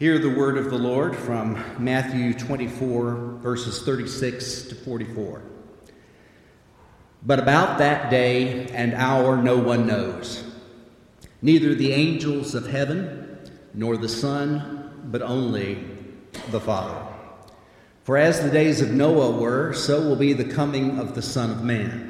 Hear the word of the Lord from Matthew 24, verses 36 to 44. But about that day and hour no one knows, neither the angels of heaven nor the Son, but only the Father. For as the days of Noah were, so will be the coming of the Son of Man.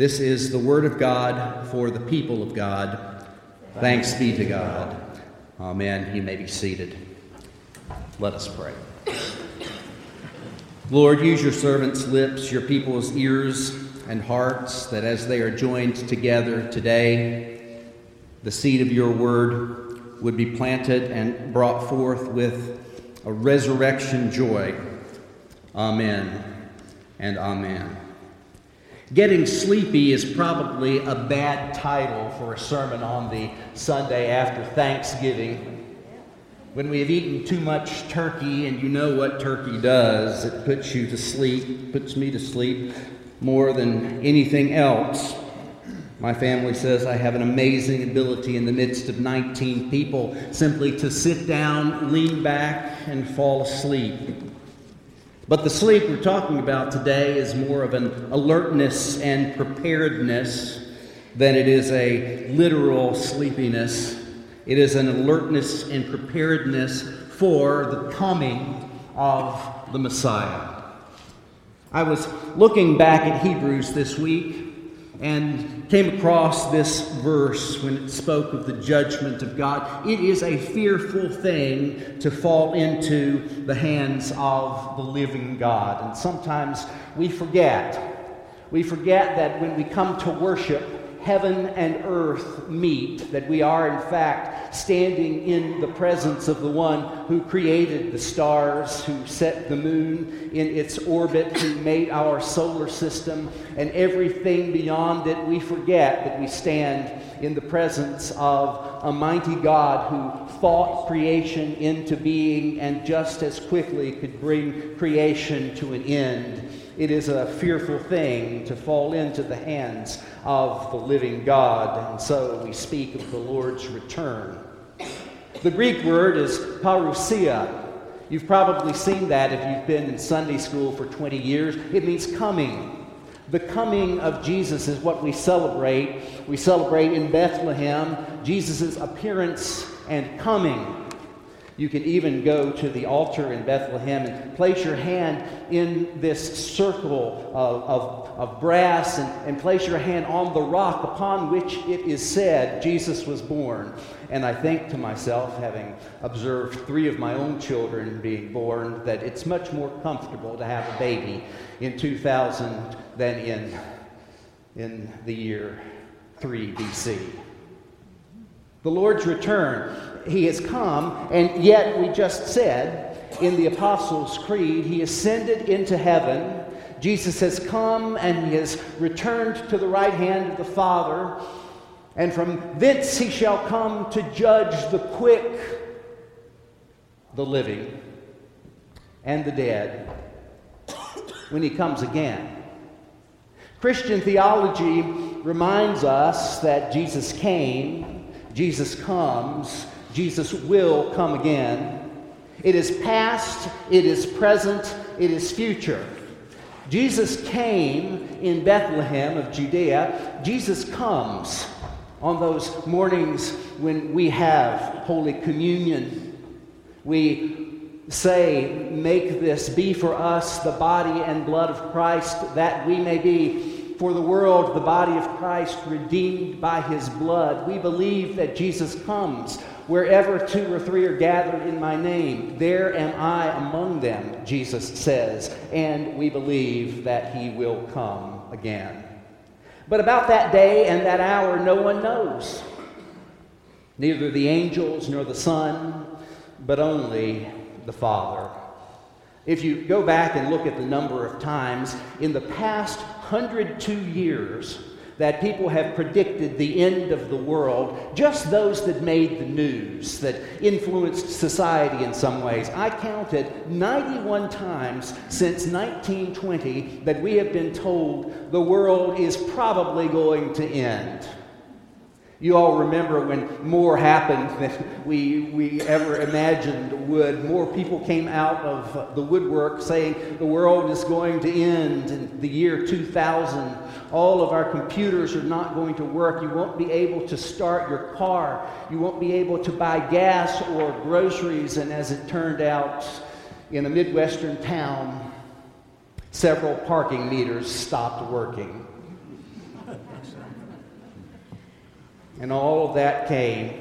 This is the word of God for the people of God. Thanks be to God. Amen. You may be seated. Let us pray. Lord, use your servants' lips, your people's ears and hearts, that as they are joined together today, the seed of your word would be planted and brought forth with a resurrection joy. Amen and amen. Getting sleepy is probably a bad title for a sermon on the Sunday after Thanksgiving. When we have eaten too much turkey, and you know what turkey does, it puts you to sleep, puts me to sleep more than anything else. My family says I have an amazing ability in the midst of 19 people simply to sit down, lean back, and fall asleep. But the sleep we're talking about today is more of an alertness and preparedness than it is a literal sleepiness. It is an alertness and preparedness for the coming of the Messiah. I was looking back at Hebrews this week and came across this verse when it spoke of the judgment of God. It is a fearful thing to fall into the hands of the living God. And sometimes we forget. We forget that when we come to worship, heaven and earth meet, that we are, in fact, standing in the presence of the one who created the stars, who set the moon in its orbit, who made our solar system, and everything beyond it. We forget that we stand in the presence of a mighty God who fought creation into being and just as quickly could bring creation to an end. It is a fearful thing to fall into the hands of the living God, and so we speak of the Lord's return. The Greek word is parousia. You've probably seen that if you've been in Sunday school for 20 years. It means coming. The coming of Jesus is what we celebrate. We celebrate in Bethlehem Jesus' appearance and coming. You can even go to the altar in Bethlehem and place your hand in this circle of, of, of brass and, and place your hand on the rock upon which it is said Jesus was born. And I think to myself, having observed three of my own children being born, that it's much more comfortable to have a baby in 2000 than in, in the year 3 BC. The Lord's return he has come, and yet we just said in the Apostles' Creed, he ascended into heaven. Jesus has come and he has returned to the right hand of the Father, and from thence he shall come to judge the quick, the living, and the dead when he comes again. Christian theology reminds us that Jesus came, Jesus comes, Jesus will come again. It is past, it is present, it is future. Jesus came in Bethlehem of Judea. Jesus comes on those mornings when we have Holy Communion. We say, Make this be for us the body and blood of Christ, that we may be for the world the body of Christ redeemed by his blood. We believe that Jesus comes wherever two or three are gathered in my name. There am I among them, Jesus says, and we believe that he will come again. But about that day and that hour, no one knows. Neither the angels nor the Son, but only the Father. If you go back and look at the number of times in the past 102 years that people have predicted the end of the world, just those that made the news, that influenced society in some ways. I counted 91 times since 1920 that we have been told the world is probably going to end. You all remember when more happened than we, we ever imagined would. More people came out of the woodwork saying the world is going to end in the year 2000. All of our computers are not going to work. You won't be able to start your car. You won't be able to buy gas or groceries. And as it turned out, in a Midwestern town, several parking meters stopped working. And all of that came.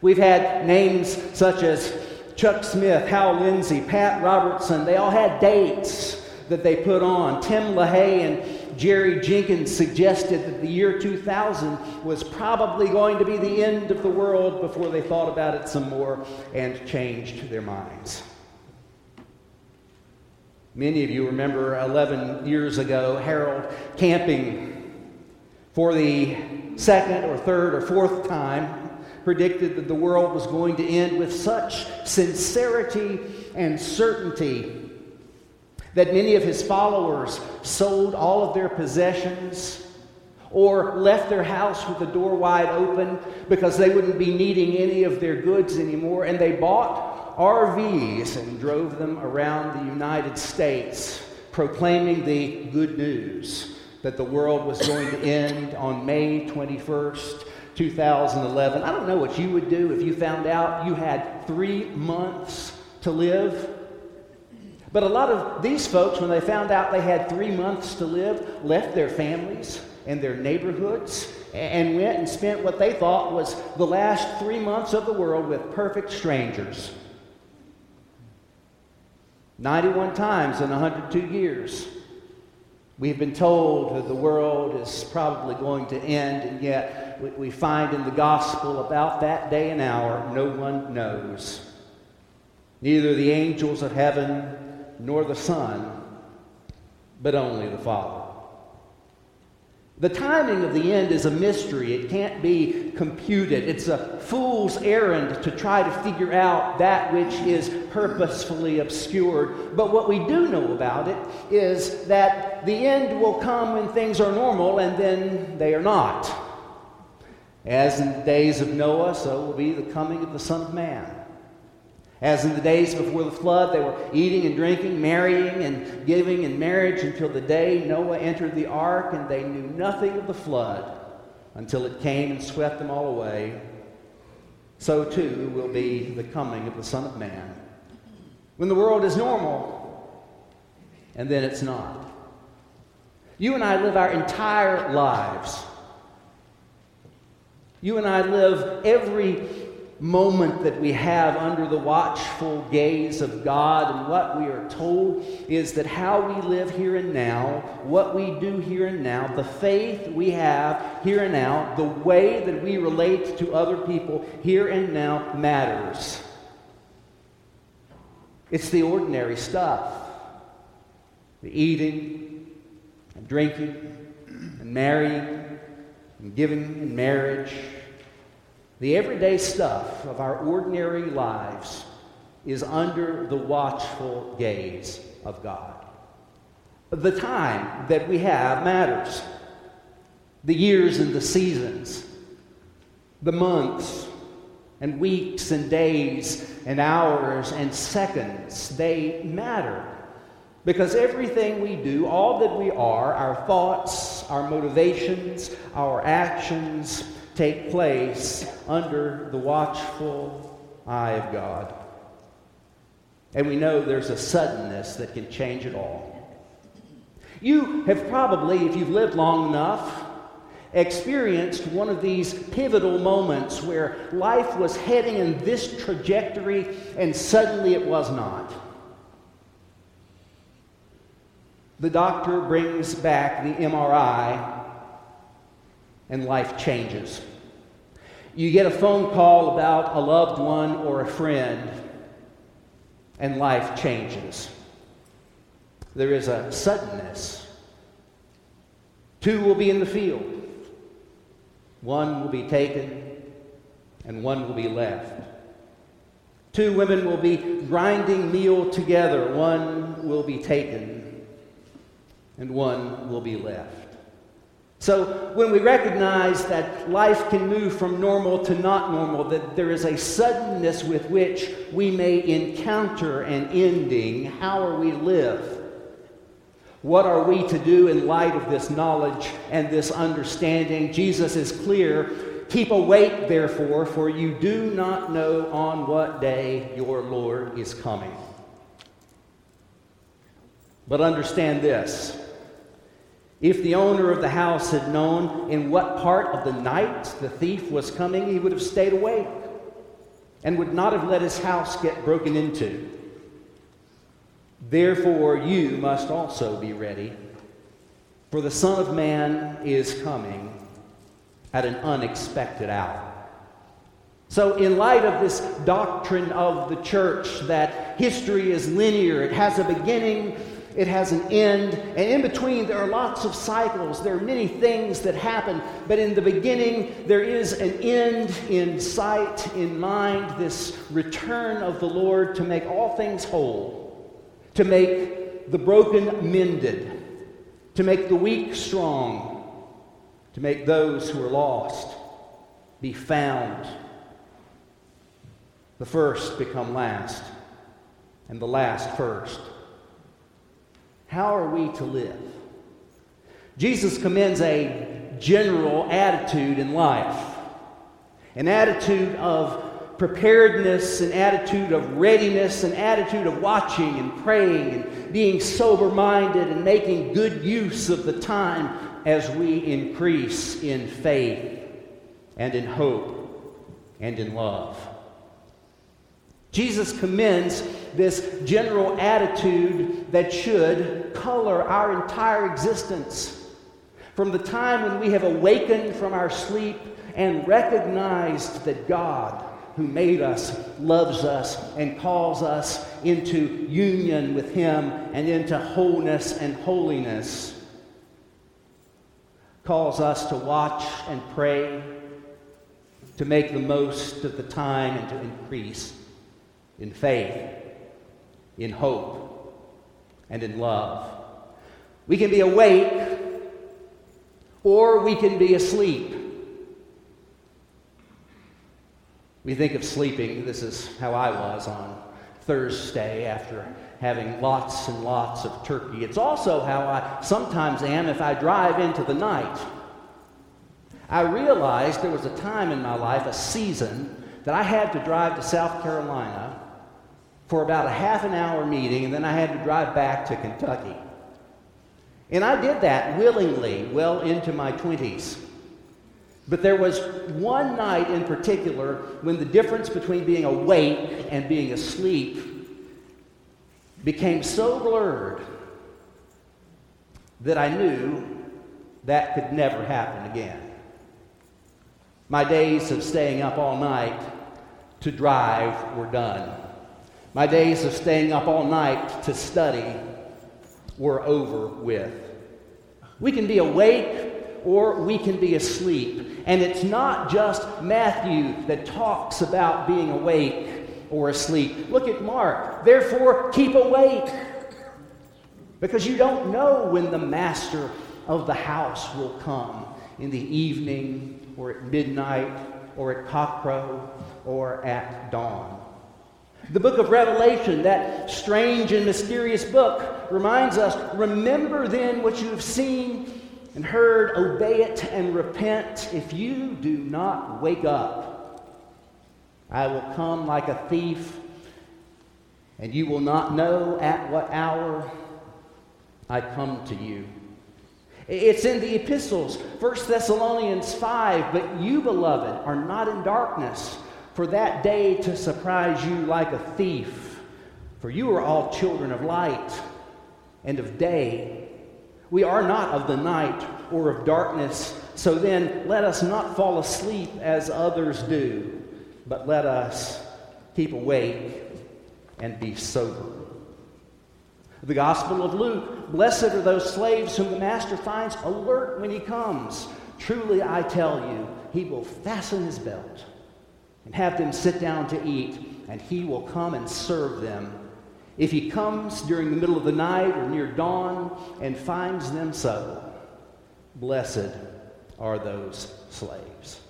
We've had names such as Chuck Smith, Hal Lindsey, Pat Robertson. They all had dates that they put on. Tim LaHaye and Jerry Jenkins suggested that the year 2000 was probably going to be the end of the world before they thought about it some more and changed their minds. Many of you remember 11 years ago Harold Camping for the second or third or fourth time, predicted that the world was going to end with such sincerity and certainty that many of his followers sold all of their possessions or left their house with the door wide open because they wouldn't be needing any of their goods anymore, and they bought RVs and drove them around the United States proclaiming the good news that the world was going to end on May 21st, 2011. I don't know what you would do if you found out you had three months to live. But a lot of these folks, when they found out they had three months to live, left their families and their neighborhoods and went and spent what they thought was the last three months of the world with perfect strangers. 91 times in 102 years. We've been told that the world is probably going to end, and yet we find in the gospel about that day and hour, no one knows. Neither the angels of heaven nor the Son, but only the Father. The timing of the end is a mystery. It can't be computed. It's a fool's errand to try to figure out that which is purposefully obscured. But what we do know about it is that the end will come when things are normal and then they are not. As in the days of Noah, so will be the coming of the Son of Man. As in the days before the flood, they were eating and drinking, marrying and giving in marriage until the day Noah entered the ark, and they knew nothing of the flood until it came and swept them all away. So too will be the coming of the Son of Man. When the world is normal, and then it's not. You and I live our entire lives. You and I live every moment that we have under the watchful gaze of God. And what we are told is that how we live here and now, what we do here and now, the faith we have here and now, the way that we relate to other people here and now matters. It's the ordinary stuff the eating, and drinking, and marrying, and giving in marriage the everyday stuff of our ordinary lives is under the watchful gaze of God. The time that we have matters. The years and the seasons, the months and weeks and days and hours and seconds, they matter. Because everything we do, all that we are, our thoughts, our motivations, our actions, take place under the watchful eye of God. And we know there's a suddenness that can change it all. You have probably, if you've lived long enough, experienced one of these pivotal moments where life was heading in this trajectory and suddenly it was not. The doctor brings back the MRI and life changes. You get a phone call about a loved one or a friend, and life changes. There is a suddenness. Two will be in the field. One will be taken, and one will be left. Two women will be grinding meal together. One will be taken, and one will be left. So, when we recognize that life can move from normal to not normal, that there is a suddenness with which we may encounter an ending, how are we live? What are we to do in light of this knowledge and this understanding? Jesus is clear. Keep awake, therefore, for you do not know on what day your Lord is coming. But understand this if the owner of the house had known in what part of the night the thief was coming, he would have stayed awake and would not have let his house get broken into. Therefore, you must also be ready, for the Son of Man is coming at an unexpected hour. So, in light of this doctrine of the church that history is linear, it has a beginning, it has an end, and in between there are lots of cycles. There are many things that happen, but in the beginning there is an end in sight, in mind, this return of the Lord to make all things whole to make the broken mended, to make the weak strong, to make those who are lost be found. The first become last, and the last first. How are we to live? Jesus commends a general attitude in life, an attitude of preparedness, an attitude of readiness, an attitude of watching and praying and being sober minded and making good use of the time as we increase in faith and in hope and in love. Jesus commends this general attitude that should color our entire existence. From the time when we have awakened from our sleep and recognized that God who made us loves us and calls us into union with Him and into wholeness and holiness. Calls us to watch and pray, to make the most of the time and to increase in faith, in hope, and in love. We can be awake or we can be asleep. We think of sleeping, this is how I was on Thursday after having lots and lots of turkey. It's also how I sometimes am if I drive into the night. I realized there was a time in my life, a season, that I had to drive to South Carolina for about a half an hour meeting, and then I had to drive back to Kentucky. And I did that willingly well into my 20s. But there was one night in particular when the difference between being awake and being asleep became so blurred that I knew that could never happen again. My days of staying up all night to drive were done. My days of staying up all night to study were over with. We can be awake or we can be asleep. And it's not just Matthew that talks about being awake or asleep. Look at Mark. Therefore, keep awake. Because you don't know when the master of the house will come in the evening or at midnight or at cockcrow or at dawn. The book of Revelation, that strange and mysterious book, reminds us remember then what you have seen and heard, obey it and repent. If you do not wake up, I will come like a thief, and you will not know at what hour I come to you. It's in the epistles, 1 Thessalonians 5. But you, beloved, are not in darkness for that day to surprise you like a thief. For you are all children of light and of day. We are not of the night or of darkness. So then, let us not fall asleep as others do, but let us keep awake and be sober. The Gospel of Luke Blessed are those slaves whom the master finds alert when he comes. Truly, I tell you, he will fasten his belt and have them sit down to eat, and he will come and serve them. If he comes during the middle of the night or near dawn and finds them so, blessed are those slaves.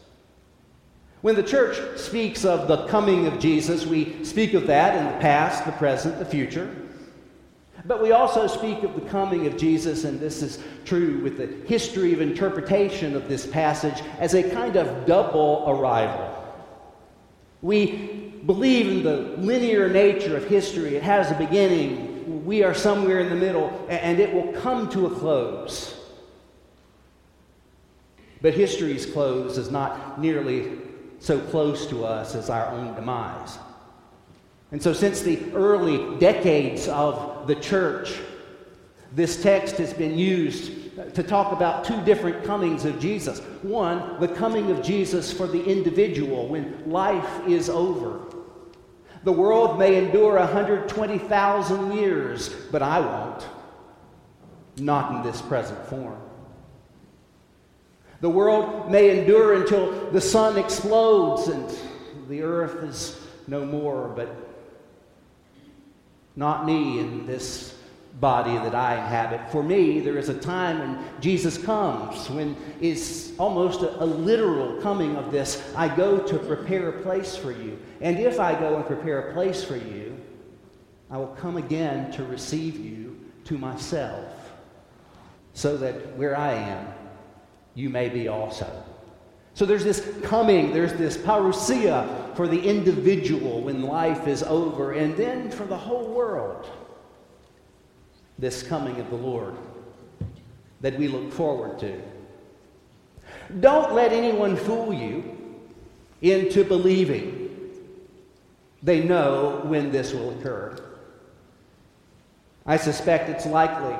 When the church speaks of the coming of Jesus, we speak of that in the past, the present, the future. But we also speak of the coming of Jesus, and this is true with the history of interpretation of this passage, as a kind of double arrival. We believe in the linear nature of history. It has a beginning, we are somewhere in the middle, and it will come to a close. But history's close is not nearly so close to us as our own demise. And so, since the early decades of the church, this text has been used to talk about two different comings of Jesus. One, the coming of Jesus for the individual when life is over. The world may endure 120,000 years, but I won't. Not in this present form. The world may endure until the sun explodes and the earth is no more, but not me in this body that I inhabit. For me, there is a time when Jesus comes, when it's almost a, a, literal coming of this. I go to prepare a place for you. And if I go and prepare a place for you, I will come again to receive you to myself, so that where I am, you may be also. So there's this coming, there's this parousia for the individual when life is over, and then for the whole world this coming of the Lord that we look forward to. Don't let anyone fool you into believing they know when this will occur. I suspect it's likely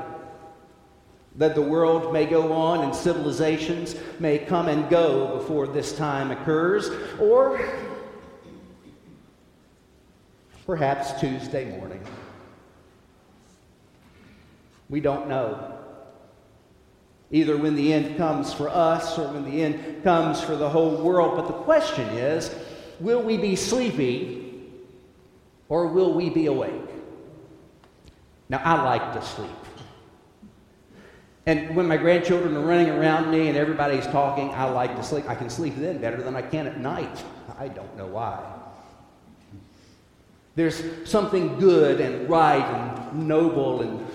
that the world may go on and civilizations may come and go before this time occurs, or perhaps Tuesday morning. We don't know. Either when the end comes for us or when the end comes for the whole world. But the question is will we be sleepy or will we be awake? Now, I like to sleep. And when my grandchildren are running around me and everybody's talking, I like to sleep. I can sleep then better than I can at night. I don't know why. There's something good and right and noble and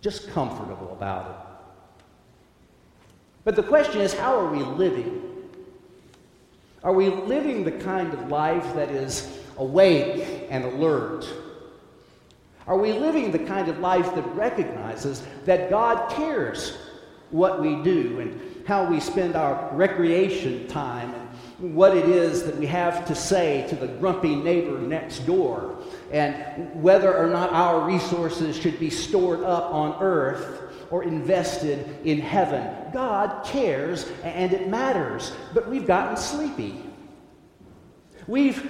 just comfortable about it. But the question is how are we living? Are we living the kind of life that is awake and alert? Are we living the kind of life that recognizes that God cares what we do and how we spend our recreation time what it is that we have to say to the grumpy neighbor next door and whether or not our resources should be stored up on earth or invested in heaven. God cares and it matters, but we've gotten sleepy. We've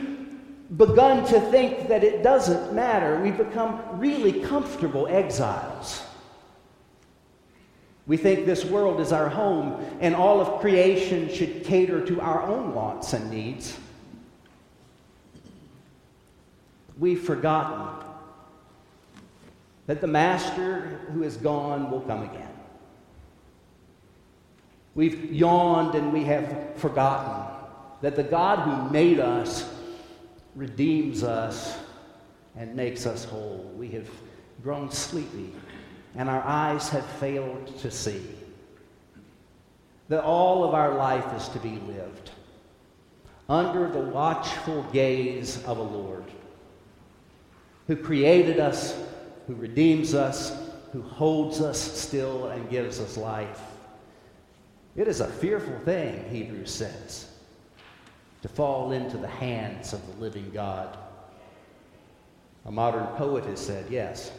begun to think that it doesn't matter. We've become really comfortable exiles. We think this world is our home and all of creation should cater to our own wants and needs. We've forgotten that the Master who is gone will come again. We've yawned and we have forgotten that the God who made us redeems us and makes us whole. We have grown sleepy, and our eyes have failed to see that all of our life is to be lived under the watchful gaze of a Lord who created us, who redeems us, who holds us still and gives us life. It is a fearful thing, Hebrews says, to fall into the hands of the living God. A modern poet has said, yes.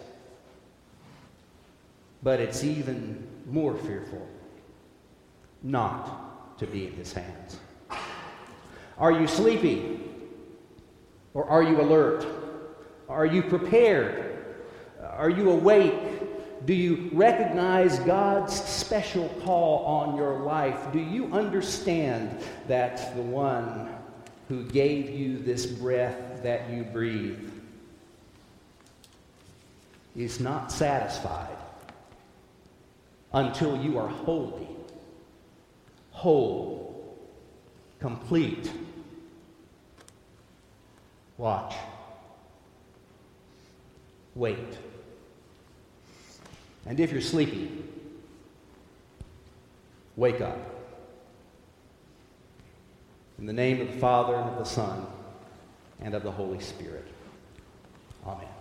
But it's even more fearful not to be in his hands. Are you sleepy? Or are you alert? Are you prepared? Are you awake? Do you recognize God's special call on your life? Do you understand that the one who gave you this breath that you breathe is not satisfied until you are holy, whole, complete? Watch. Wait. And if you're sleepy, wake up. In the name of the Father, and of the Son, and of the Holy Spirit. Amen.